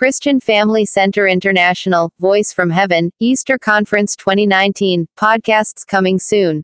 Christian Family Center International, Voice from Heaven, Easter Conference 2019, podcasts coming soon.